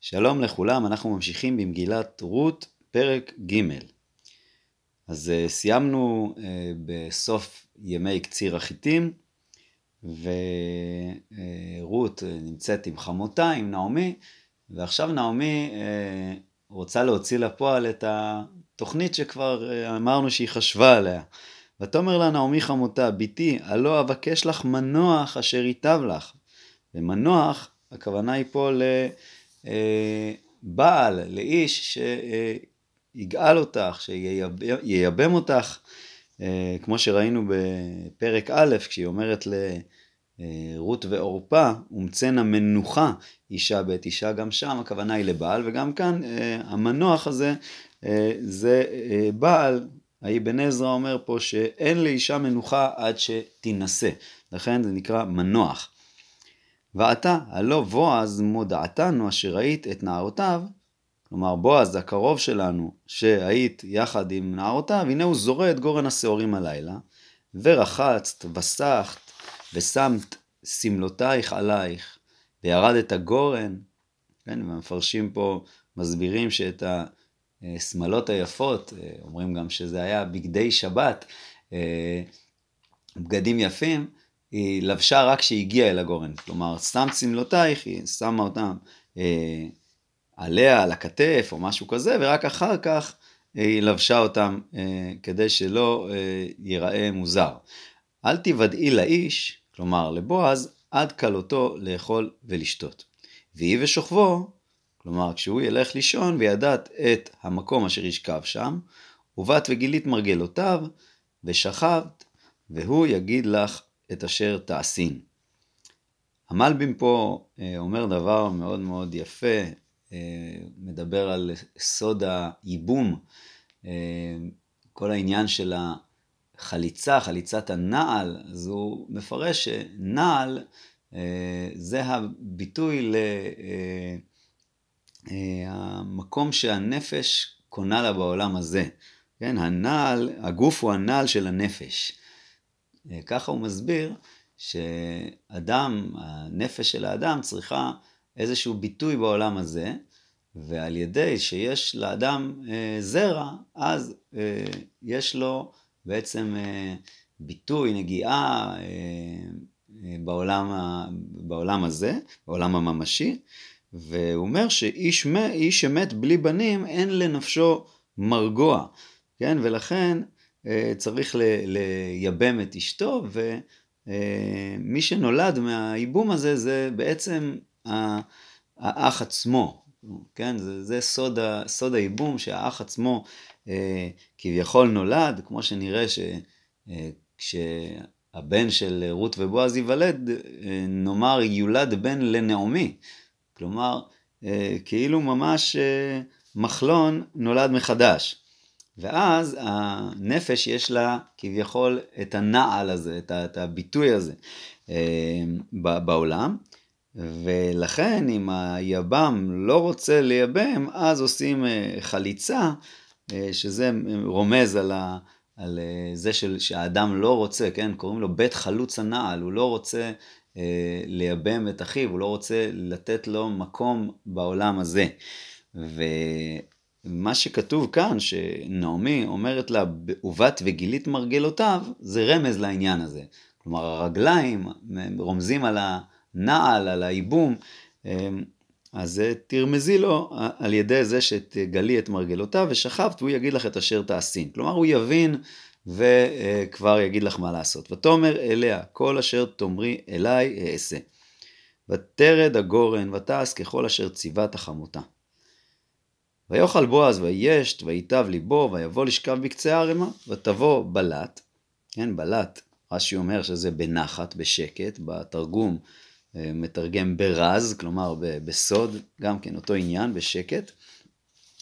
שלום לכולם, אנחנו ממשיכים במגילת רות, פרק ג'. אז uh, סיימנו uh, בסוף ימי קציר החיטים, ורות uh, נמצאת עם חמותה, עם נעמי, ועכשיו נעמי רוצה להוציא לפועל את התוכנית שכבר אמרנו שהיא חשבה עליה. ותאמר לה נעמי חמותה, בתי, הלא אבקש לך מנוח אשר ייטב לך. ומנוח, הכוונה היא פה ל... בעל, לאיש שיגאל אותך, שייבם אותך, כמו שראינו בפרק א', כשהיא אומרת לרות ועורפה, ומצאנה מנוחה אישה בית אישה, גם שם הכוונה היא לבעל, וגם כאן המנוח הזה זה בעל, האבן עזרא אומר פה שאין לאישה מנוחה עד שתינשא, לכן זה נקרא מנוח. ועתה, הלא בועז מודעתנו אשר ראית את נערותיו, כלומר בועז הקרוב שלנו, שהיית יחד עם נערותיו, הנה הוא זורה את גורן השעורים הלילה, ורחצת, וסחת, ושמת שמלותייך עלייך, וירדת הגורן, כן, ומפרשים פה, מסבירים שאת השמלות היפות, אומרים גם שזה היה בגדי שבת, בגדים יפים, היא לבשה רק כשהיא הגיעה אל הגורן. כלומר, שמת שמלותייך, היא שמה אותם אה, עליה, על הכתף או משהו כזה, ורק אחר כך אה, היא לבשה אותם אה, כדי שלא אה, ייראה מוזר. אל תוודאי לאיש, כלומר לבועז, עד כלותו לאכול ולשתות. ויהי ושוכבו, כלומר כשהוא ילך לישון וידעת את המקום אשר ישכב שם, ובאת וגילית מרגלותיו, ושכבת, והוא יגיד לך את אשר תעשין. המלבים פה אה, אומר דבר מאוד מאוד יפה, אה, מדבר על סוד הייבום, אה, כל העניין של החליצה, חליצת הנעל, אז הוא מפרש שנעל זה הביטוי למקום שהנפש קונה לה בעולם הזה. כן, הנעל, הגוף הוא הנעל של הנפש. ככה הוא מסביר שאדם, הנפש של האדם צריכה איזשהו ביטוי בעולם הזה, ועל ידי שיש לאדם אה, זרע, אז אה, יש לו בעצם אה, ביטוי, נגיעה בעולם, בעולם הזה, בעולם הממשי, והוא אומר שאיש שמת בלי בנים אין לנפשו מרגוע, כן? ולכן צריך לייבם את אשתו, ומי שנולד מהייבום הזה זה בעצם האח עצמו, כן? זה, זה סוד, ה, סוד הייבום, שהאח עצמו אה, כביכול נולד, כמו שנראה שכשהבן אה, של רות ובועז ייוולד, נאמר יולד בן לנעמי. כלומר, כאילו ממש מחלון נולד מחדש. ואז הנפש יש לה כביכול את הנעל הזה, את הביטוי הזה אה, בעולם, ולכן אם היבם לא רוצה לייבם, אז עושים אה, חליצה, אה, שזה רומז על, ה, על זה של, שהאדם לא רוצה, כן? קוראים לו בית חלוץ הנעל, הוא לא רוצה לייבם את אחיו, הוא לא רוצה לתת לו מקום בעולם הזה. ו... מה שכתוב כאן, שנעמי אומרת לה, ובאת וגילית מרגלותיו, זה רמז לעניין הזה. כלומר, הרגליים רומזים על הנעל, על הייבום, אמ, אז תרמזי לו על ידי זה שתגלי את מרגלותיו ושכבת, והוא יגיד לך את אשר תעשין. כלומר, הוא יבין וכבר יגיד לך מה לעשות. ותאמר אליה, כל אשר תאמרי אליי אעשה. ותרד הגורן ותעש ככל אשר ציווה תחמותה. ויאכל בועז וישת, ויטב ליבו, ויבוא לשכב בקצה הערימה, ותבוא בלט, כן, בלט, רש"י אומר שזה בנחת, בשקט, בתרגום אה, מתרגם ברז, כלומר בסוד, גם כן אותו עניין, בשקט.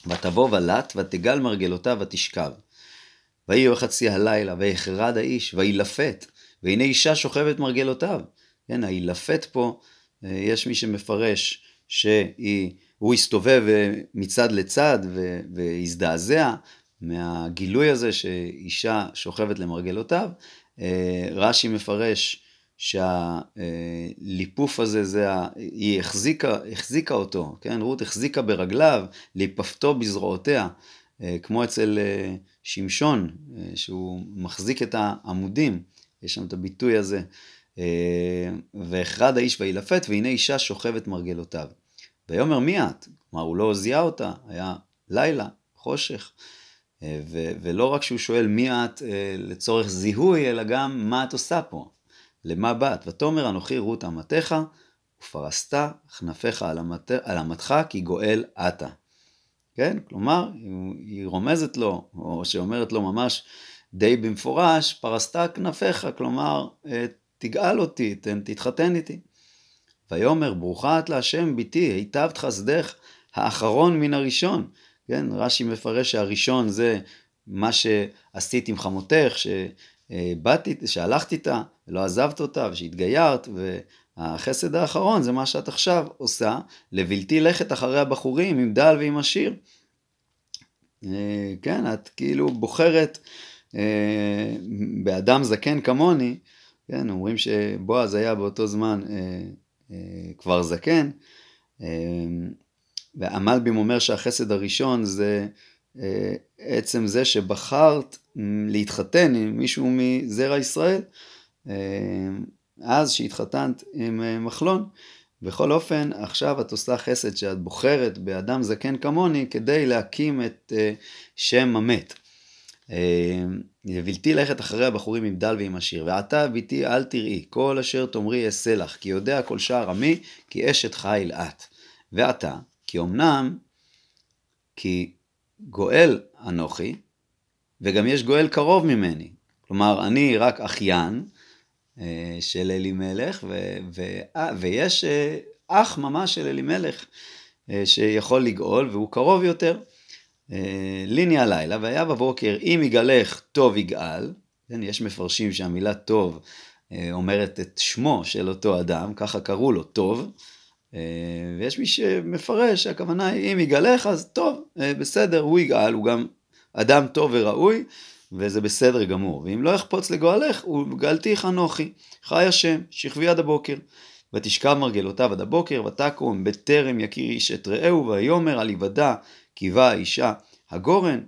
ותבוא בלט, ותגל מרגלותיו ותשכב. ויהי בחצי הלילה, ויחרד האיש, וילפת, והנה אישה שוכבת מרגלותיו. כן, הילפת פה, אה, יש מי שמפרש שהיא הוא הסתובב אה, מצד לצד והזדעזע מהגילוי הזה שאישה שוכבת למרגלותיו. אה, רש"י מפרש שהליפוף הזה, זה ה... היא החזיקה, החזיקה אותו, כן? רות החזיקה ברגליו, ליפפתו בזרועותיה, אה, כמו אצל שמשון, שהוא מחזיק את העמודים, יש שם את הביטוי הזה. ואחרד האיש וילפת, והנה אישה שוכבת מרגלותיו. ויאמר מי את? כלומר, הוא לא זיהה אותה, היה לילה, חושך. ו- ולא רק שהוא שואל מי את לצורך זיהוי, אלא גם מה את עושה פה. למה באת? ותאמר אנוכי רות אמתך, ופרסת כנפיך על, המת... על אמתך כי גואל אתה. כן? כלומר, היא רומזת לו, או שאומרת לו ממש די במפורש, פרסת כנפיך, כלומר, אה, תגאל אותי, תתחתן איתי. ויאמר, ברוכה את להשם ביתי, היטבת חסדך האחרון מן הראשון. כן, רש"י מפרש שהראשון זה מה שעשית עם חמותך, שבאתי, שהלכת איתה, ולא עזבת אותה, ושהתגיירת, והחסד האחרון זה מה שאת עכשיו עושה, לבלתי לכת אחרי הבחורים עם דל ועם עשיר. אה, כן, את כאילו בוחרת אה, באדם זקן כמוני, כן, אומרים שבועז היה באותו זמן אה, כבר זקן, והמלבים אומר שהחסד הראשון זה עצם זה שבחרת להתחתן עם מישהו מזרע ישראל, אז שהתחתנת עם מחלון. בכל אופן, עכשיו את עושה חסד שאת בוחרת באדם זקן כמוני כדי להקים את שם המת. Uh, ובלתי לכת אחרי הבחורים עם דל ועם עשיר. ועתה ביתי אל תראי, כל אשר תאמרי אעשה לך, כי יודע כל שער עמי, כי אשת חיל את. ועתה, כי אמנם, כי גואל אנוכי, וגם יש גואל קרוב ממני. כלומר, אני רק אחיין, אה, של אלימלך, ו- ו- אה, ויש אה, אח ממש של אלימלך שיכול לגאול והוא קרוב יותר. ליני הלילה, והיה בבוקר אם יגאלך טוב יגאל, כן, יש מפרשים שהמילה טוב אומרת את שמו של אותו אדם, ככה קראו לו טוב, ויש מי שמפרש שהכוונה היא אם יגאלך אז טוב, בסדר, הוא יגאל, הוא גם אדם טוב וראוי, וזה בסדר גמור. ואם לא יחפוץ לגואלך, וגאלתיך אנוכי, חי השם, שכבי עד הבוקר. ותשכב מרגלותיו עד הבוקר, ותקום בטרם יכיר איש את רעהו, ויאמר על היוודע קיבה האישה הגורן.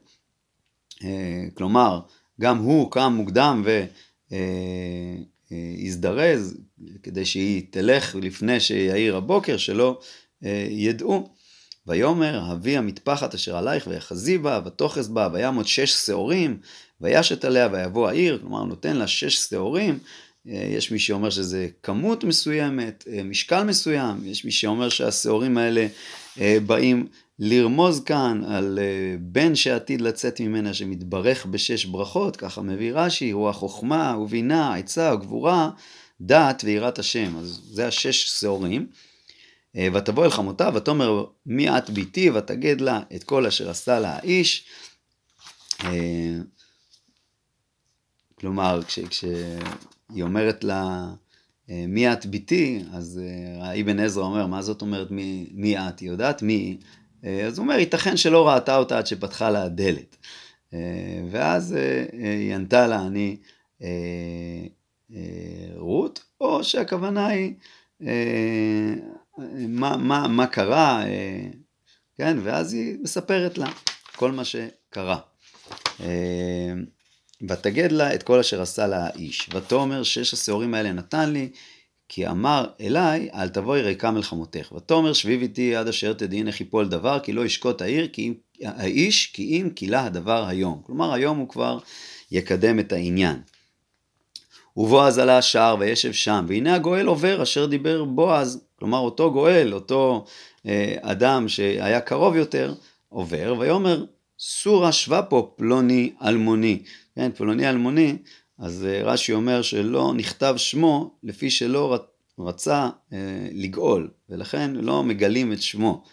אה, כלומר, גם הוא קם מוקדם והזדרז, אה, כדי שהיא תלך לפני שיעיר הבוקר, שלא אה, ידעו. ויאמר, הביא המטפחת אשר עלייך ויחזי בה, ותאחז בה, ויעמוד שש שעורים, וישת עליה ויבוא העיר, כלומר נותן לה שש שעורים, אה, יש מי שאומר שזה כמות מסוימת, אה, משקל מסוים, יש מי שאומר שהשעורים האלה אה, באים לרמוז כאן על בן שעתיד לצאת ממנה שמתברך בשש ברכות, ככה מביא רש"י, הוא החוכמה ובינה, עצה וגבורה, דעת ויראת השם, אז זה השש שעורים. ותבוא אל חמותה ותאמר מי את ביתי ותגד לה את כל אשר עשה לה האיש. כלומר, כש, כשהיא אומרת לה, אה, מי את ביתי, אז אה, אבן עזרא אומר, מה זאת אומרת מי, מי את? היא יודעת מי? אה, אז הוא אומר, ייתכן שלא ראתה אותה עד שפתחה לה הדלת. ואז היא ענתה לה, אני רות, או שהכוונה היא, מה, מה, מה קרה, כן, ואז היא מספרת לה כל מה שקרה. ותגד לה את כל אשר עשה לה האיש. ותאמר שש השעורים האלה נתן לי, כי אמר אליי, אל תבואי ריקה מלחמותך. ותאמר שביב איתי עד אשר תדעין איך יפול דבר, כי לא ישקוט העיר, כי אם, האיש, כי אם כילה הדבר היום. כלומר, היום הוא כבר יקדם את העניין. ובועז עלה השער וישב שם, והנה הגואל עובר אשר דיבר בועז, כלומר אותו גואל, אותו אה, אדם שהיה קרוב יותר, עובר, ויאמר סורה שווה פה פלוני אלמוני. כן, פלוני אלמוני, אז אה, רש"י אומר שלא נכתב שמו לפי שלא רצה אה, לגאול, ולכן לא מגלים את שמו.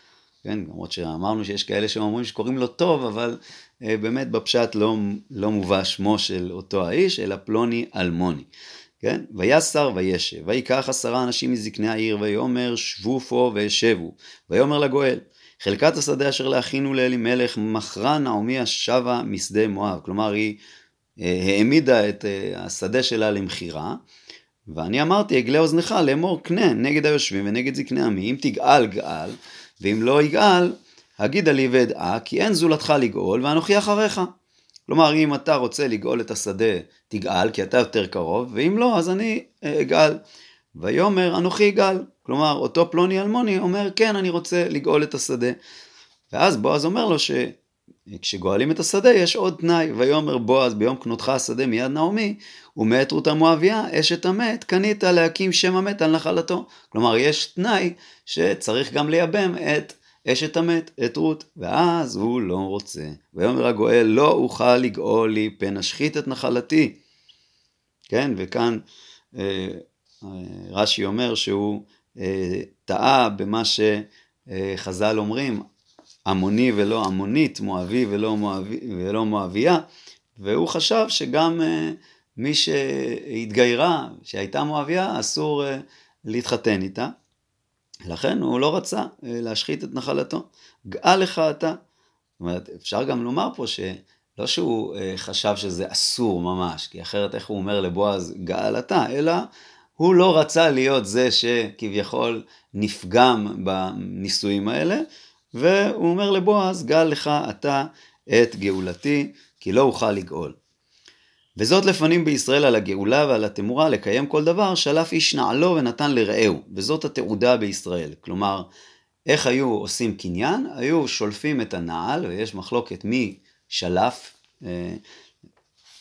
כן, למרות שאמרנו שיש כאלה שאומרים שקוראים לו טוב, אבל אה, באמת בפשט לא, לא מובא שמו של אותו האיש, אלא פלוני אלמוני. כן? ויסר וישב, ויקח עשרה אנשים מזקני העיר, ויאמר שבו פה וישבו, ויאמר לגואל, חלקת השדה אשר להכינו לאלימלך מכרה נעמי השבה משדה מואב. כלומר, היא העמידה את אה, השדה שלה למכירה, ואני אמרתי, אגלה אוזנך לאמור קנה נגד היושבים ונגד זקני עמי, אם תגאל גאל, ואם לא יגאל, הגידה לי ואדעה, כי אין זולתך לגאול, ואנוכי אחריך. כלומר, אם אתה רוצה לגאול את השדה, תגאל, כי אתה יותר קרוב, ואם לא, אז אני אה, אגאל. ויאמר, אנוכי אגאל. כלומר, אותו פלוני אלמוני אומר, כן, אני רוצה לגאול את השדה. ואז בועז אומר לו שכשגואלים את השדה יש עוד תנאי. ויאמר בועז, ביום קנותך השדה מיד נעמי, ומאת רות המואביה, אשת המת, קנית להקים שם המת על נחלתו. כלומר, יש תנאי שצריך גם לייבם את אשת המת, את רות, ואז הוא לא רוצה. ויאמר הגואל, לא אוכל לגאול לי, פן אשחית את נחלתי. כן, וכאן אה, אה, רש"י אומר שהוא אה, טעה במה שחז"ל אומרים, עמוני ולא עמונית, מואבי ולא, מואבי, ולא מואביה, והוא חשב שגם מי שהתגיירה, שהייתה מואביה, אסור להתחתן איתה. לכן הוא לא רצה אה, להשחית את נחלתו. גאה לך אתה. זאת אומרת, אפשר גם לומר פה שלא שהוא אה, חשב שזה אסור ממש, כי אחרת איך הוא אומר לבועז גאל אתה, אלא הוא לא רצה להיות זה שכביכול נפגם בנישואים האלה, והוא אומר לבועז, גאל לך אתה את גאולתי, כי לא אוכל לגאול. וזאת לפנים בישראל על הגאולה ועל התמורה לקיים כל דבר, שלף איש נעלו ונתן לרעהו, וזאת התעודה בישראל. כלומר, איך היו עושים קניין? היו שולפים את הנעל, ויש מחלוקת מי שלף. אה,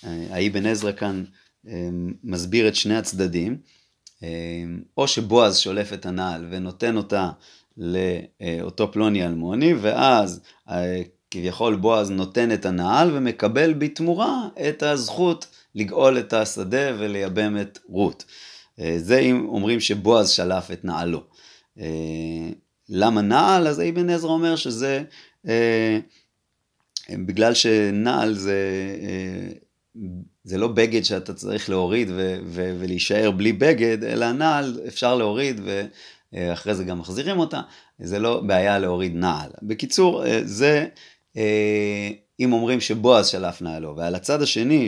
אה, האי בן עזרא כאן אה, מסביר את שני הצדדים. או שבועז שולף את הנעל ונותן אותה לאותו פלוני אלמוני, ואז כביכול בועז נותן את הנעל ומקבל בתמורה את הזכות לגאול את השדה ולייבם את רות. אה, זה אם אומרים שבועז שלף את נעלו. אה, למה נעל? אז אבן עזרא אומר שזה אה, בגלל שנעל זה, זה לא בגד שאתה צריך להוריד ו, ו, ולהישאר בלי בגד, אלא נעל אפשר להוריד ואחרי זה גם מחזירים אותה, זה לא בעיה להוריד נעל. בקיצור, זה אה, אם אומרים שבועז שלף נעלו, ועל הצד השני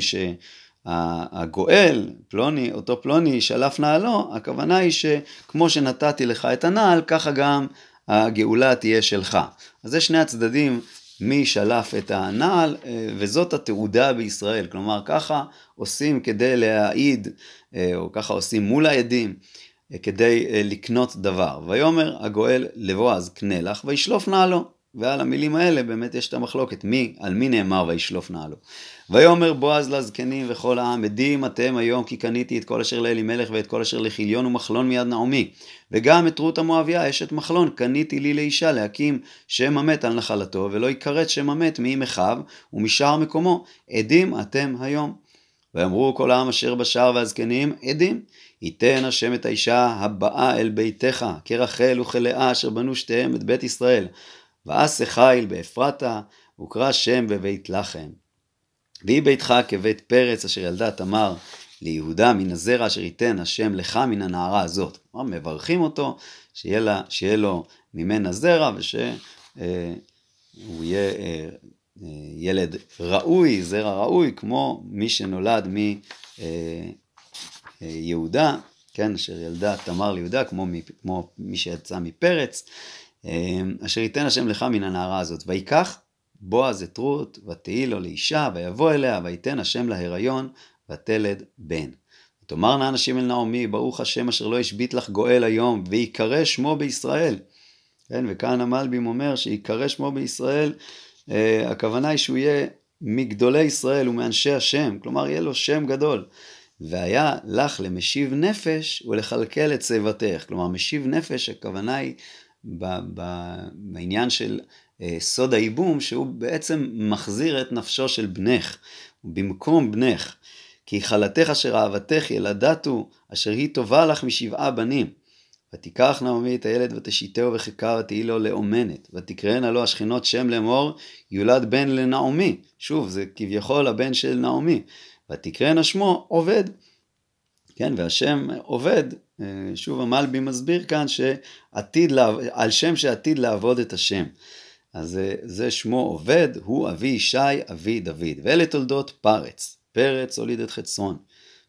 שהגואל, פלוני, אותו פלוני שלף נעלו, הכוונה היא שכמו שנתתי לך את הנעל, ככה גם הגאולה תהיה שלך. אז זה שני הצדדים, מי שלף את הנעל, אה, וזאת התעודה בישראל. כלומר, ככה עושים כדי להעיד, אה, או ככה עושים מול העדים, כדי לקנות דבר. ויאמר הגואל לבועז קנה לך וישלוף נעלו. ועל המילים האלה באמת יש את המחלוקת, מי, על מי נאמר וישלוף נעלו. ויאמר בועז לזקנים וכל העם, עדים אתם היום כי קניתי את כל אשר לאלימלך ואת כל אשר לחיליון ומחלון מיד נעמי. וגם את רות המואביה אשת מחלון קניתי לי לאישה להקים שם המת על נחלתו ולא יכרת שם המת מאם אחיו ומשאר מקומו. עדים אתם היום. ואמרו כל העם אשר בשער והזקנים עדים. ייתן השם את האישה הבאה אל ביתך, כרחל וכלאה אשר בנו שתיהם את בית ישראל. ועשה חיל באפרתה, וקרא שם בבית לחם. ויהי ביתך כבית פרץ אשר ילדה תמר ליהודה מן הזרע אשר ייתן השם לך מן הנערה הזאת. כלומר, מברכים אותו, שיהיה, לה, שיהיה לו ממנה זרע ושהוא אה, יהיה אה, ילד ראוי, זרע ראוי, כמו מי שנולד מיהודה, אה, כן, אשר ילדה תמר ליהודה, כמו, כמו מי שיצא מפרץ. אשר ייתן השם לך מן הנערה הזאת. ויקח בועז את רות, ותהי לו לאישה, ויבוא אליה, ויתן השם להיריון, ותלד בן. ותאמרנה אנשים אל נעמי, ברוך השם אשר לא השבית לך גואל היום, ויקרא שמו בישראל. כן, וכאן המלבים אומר שיקרא שמו בישראל, אה, הכוונה היא שהוא יהיה מגדולי ישראל ומאנשי השם, כלומר יהיה לו שם גדול. והיה לך למשיב נפש ולכלכל את שיבתך. כלומר, משיב נפש, הכוונה היא בעניין של אה, סוד הייבום, שהוא בעצם מחזיר את נפשו של בנך, במקום בנך. כי חלתך אשר אהבתך ילדתו, אשר היא טובה לך משבעה בנים. ותיקח נעמי את הילד ותשיתהו בחיקה ותהי לו לאומנת. ותקראנה לו השכנות שם לאמור, יולד בן לנעמי. שוב, זה כביכול הבן של נעמי. ותקראנה שמו עובד. כן, והשם עובד, אה, שוב המלבי מסביר כאן שעתיד, על שם שעתיד לעבוד את השם. אז אה, זה שמו עובד, הוא אבי ישי, אבי דוד. ואלה תולדות פרץ. פרץ הוליד את חצרון.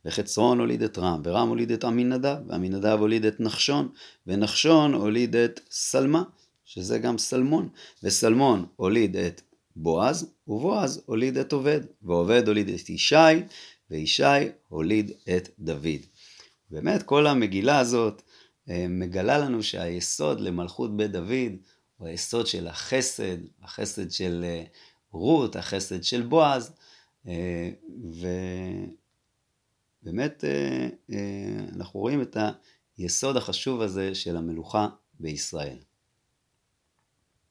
וחצרון הוליד את רם, ורם הוליד את עמינדב, ועמינדב הוליד את נחשון, ונחשון הוליד את סלמה, שזה גם סלמון, וסלמון הוליד את בועז, ובועז הוליד את עובד, ועובד הוליד את ישי, וישי הוליד את דוד. באמת כל המגילה הזאת אה, מגלה לנו שהיסוד למלכות בית דוד הוא היסוד של החסד, החסד של אה, רות, החסד של בועז, אה, ובאמת אנחנו רואים את היסוד החשוב הזה של המלוכה בישראל.